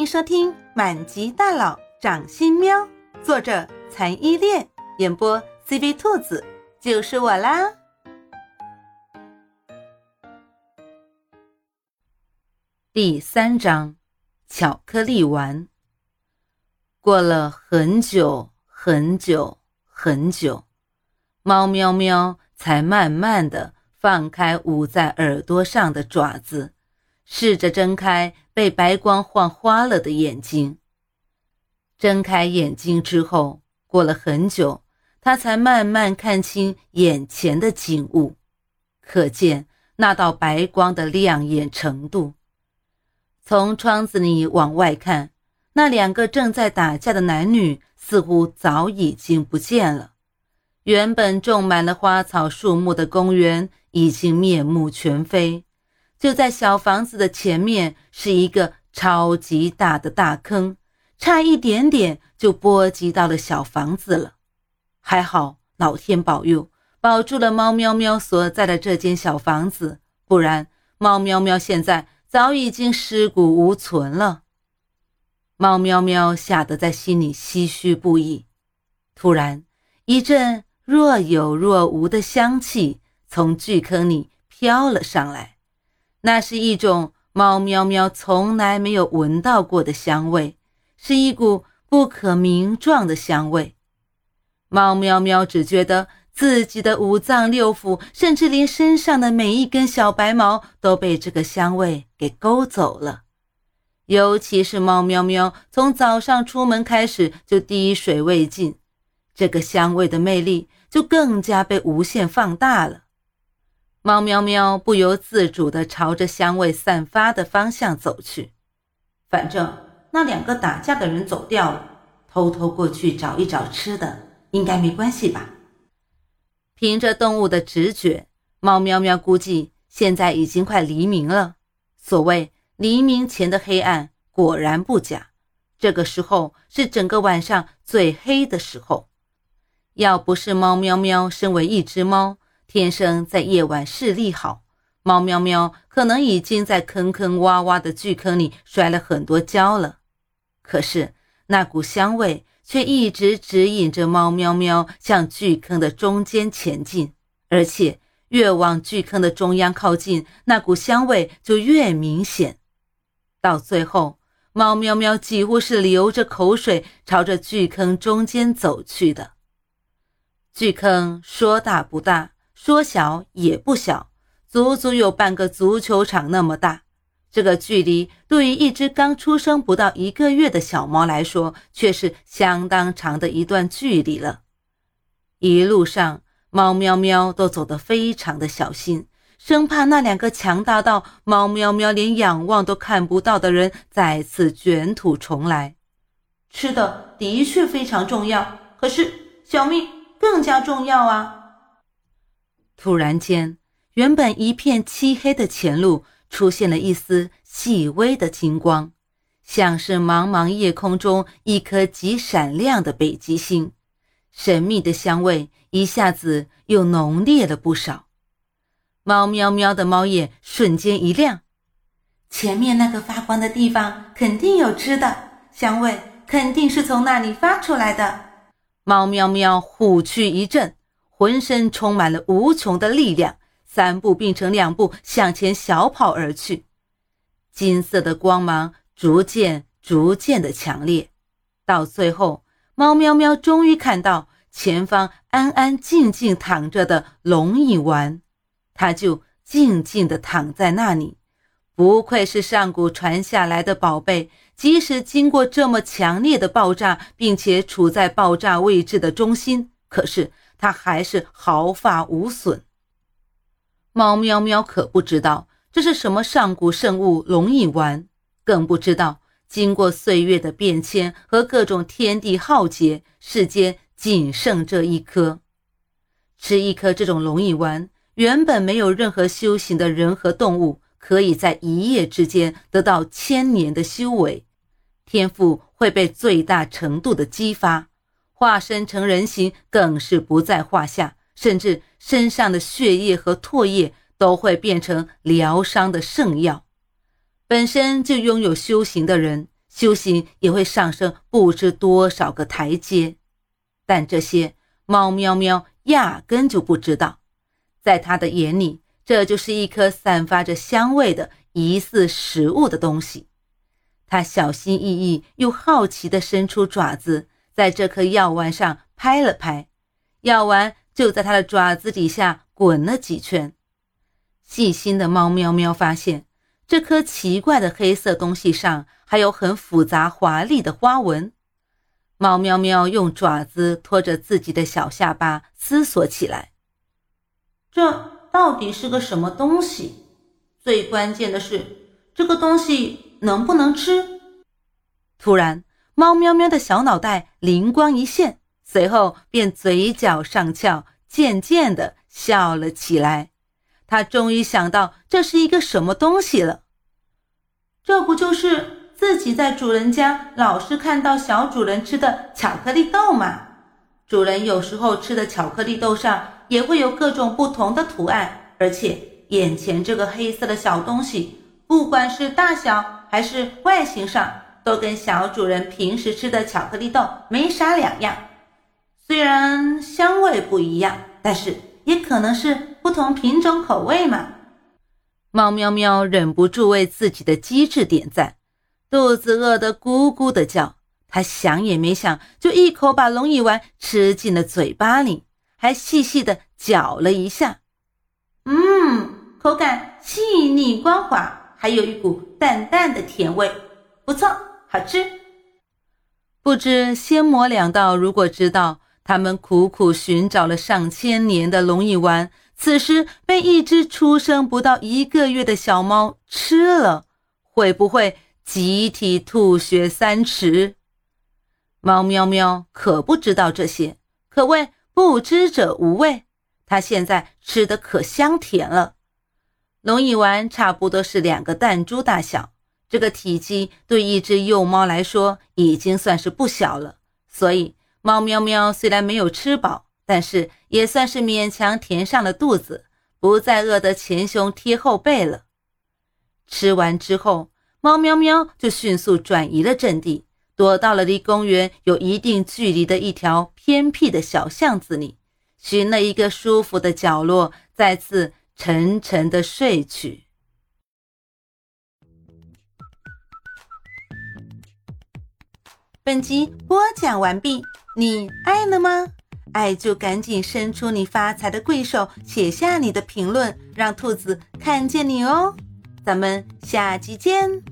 迎收听《满级大佬掌心喵》，作者残依恋，演播 CV 兔子，就是我啦。第三章，巧克力丸。过了很久很久很久，猫喵喵才慢慢的放开捂在耳朵上的爪子。试着睁开被白光晃花了的眼睛。睁开眼睛之后，过了很久，他才慢慢看清眼前的景物，可见那道白光的亮眼程度。从窗子里往外看，那两个正在打架的男女似乎早已经不见了。原本种满了花草树木的公园已经面目全非。就在小房子的前面是一个超级大的大坑，差一点点就波及到了小房子了。还好老天保佑，保住了猫喵喵所在的这间小房子，不然猫喵喵现在早已经尸骨无存了。猫喵喵吓得在心里唏嘘不已。突然，一阵若有若无的香气从巨坑里飘了上来。那是一种猫喵喵从来没有闻到过的香味，是一股不可名状的香味。猫喵喵只觉得自己的五脏六腑，甚至连身上的每一根小白毛都被这个香味给勾走了。尤其是猫喵喵从早上出门开始就滴水未进，这个香味的魅力就更加被无限放大了。猫喵喵不由自主地朝着香味散发的方向走去。反正那两个打架的人走掉了，偷偷过去找一找吃的，应该没关系吧？凭着动物的直觉，猫喵喵估计现在已经快黎明了。所谓黎明前的黑暗，果然不假。这个时候是整个晚上最黑的时候。要不是猫喵喵身为一只猫，天生在夜晚视力好，猫喵喵可能已经在坑坑洼洼的巨坑里摔了很多跤了。可是那股香味却一直指引着猫喵喵向巨坑的中间前进，而且越往巨坑的中央靠近，那股香味就越明显。到最后，猫喵喵几乎是流着口水朝着巨坑中间走去的。巨坑说大不大。说小也不小，足足有半个足球场那么大。这个距离对于一只刚出生不到一个月的小猫来说，却是相当长的一段距离了。一路上，猫喵喵都走得非常的小心，生怕那两个强大到猫喵喵连仰望都看不到的人再次卷土重来。吃的的确非常重要，可是小命更加重要啊！突然间，原本一片漆黑的前路出现了一丝细微的金光，像是茫茫夜空中一颗极闪亮的北极星。神秘的香味一下子又浓烈了不少。猫喵喵的猫眼瞬间一亮，前面那个发光的地方肯定有吃的，香味肯定是从那里发出来的。猫喵喵虎躯一震。浑身充满了无穷的力量，三步并成两步向前小跑而去。金色的光芒逐渐、逐渐的强烈，到最后，猫喵喵终于看到前方安安静静躺着的龙影丸，它就静静的躺在那里。不愧是上古传下来的宝贝，即使经过这么强烈的爆炸，并且处在爆炸位置的中心，可是。它还是毫发无损。猫喵喵可不知道这是什么上古圣物龙影丸，更不知道经过岁月的变迁和各种天地浩劫，世间仅剩这一颗。吃一颗这种龙影丸，原本没有任何修行的人和动物，可以在一夜之间得到千年的修为，天赋会被最大程度的激发。化身成人形更是不在话下，甚至身上的血液和唾液都会变成疗伤的圣药。本身就拥有修行的人，修行也会上升不知多少个台阶。但这些猫喵喵压根就不知道，在他的眼里，这就是一颗散发着香味的疑似食物的东西。他小心翼翼又好奇地伸出爪子，在这颗药丸上拍了拍，药丸就在它的爪子底下滚了几圈。细心的猫喵喵发现，这颗奇怪的黑色东西上还有很复杂华丽的花纹。猫喵喵用爪子托着自己的小下巴，思索起来：这到底是个什么东西？最关键的是，这个东西能不能吃？突然，猫喵喵的小脑袋灵光一现，随后便嘴角上翘，渐渐地笑了起来。他终于想到这是一个什么东西了，这不就是自己在主人家老是看到小主人吃的巧克力豆吗？主人有时候吃的巧克力豆上也会有各种不同的图案，而且眼前这个黑色的小东西，不管是大小还是外形上，都跟小主人平时吃的巧克力豆没啥两样。虽然香味不一样，但是也可能是。不同品种口味嘛，猫喵喵忍不住为自己的机智点赞，肚子饿得咕咕的叫。他想也没想，就一口把龙眼丸吃进了嘴巴里，还细细的嚼了一下。嗯，口感细腻光滑，还有一股淡淡的甜味，不错，好吃。不知仙魔两道如果知道他们苦苦寻找了上千年的龙眼丸。此时被一只出生不到一个月的小猫吃了，会不会集体吐血三尺？猫喵喵可不知道这些，可谓不知者无畏。它现在吃的可香甜了。龙眼丸差不多是两个弹珠大小，这个体积对一只幼猫来说已经算是不小了。所以猫喵喵虽然没有吃饱。但是也算是勉强填上了肚子，不再饿得前胸贴后背了。吃完之后，猫喵喵就迅速转移了阵地，躲到了离公园有一定距离的一条偏僻的小巷子里，寻了一个舒服的角落，再次沉沉的睡去。本集播讲完毕，你爱了吗？爱就赶紧伸出你发财的贵手，写下你的评论，让兔子看见你哦！咱们下集见。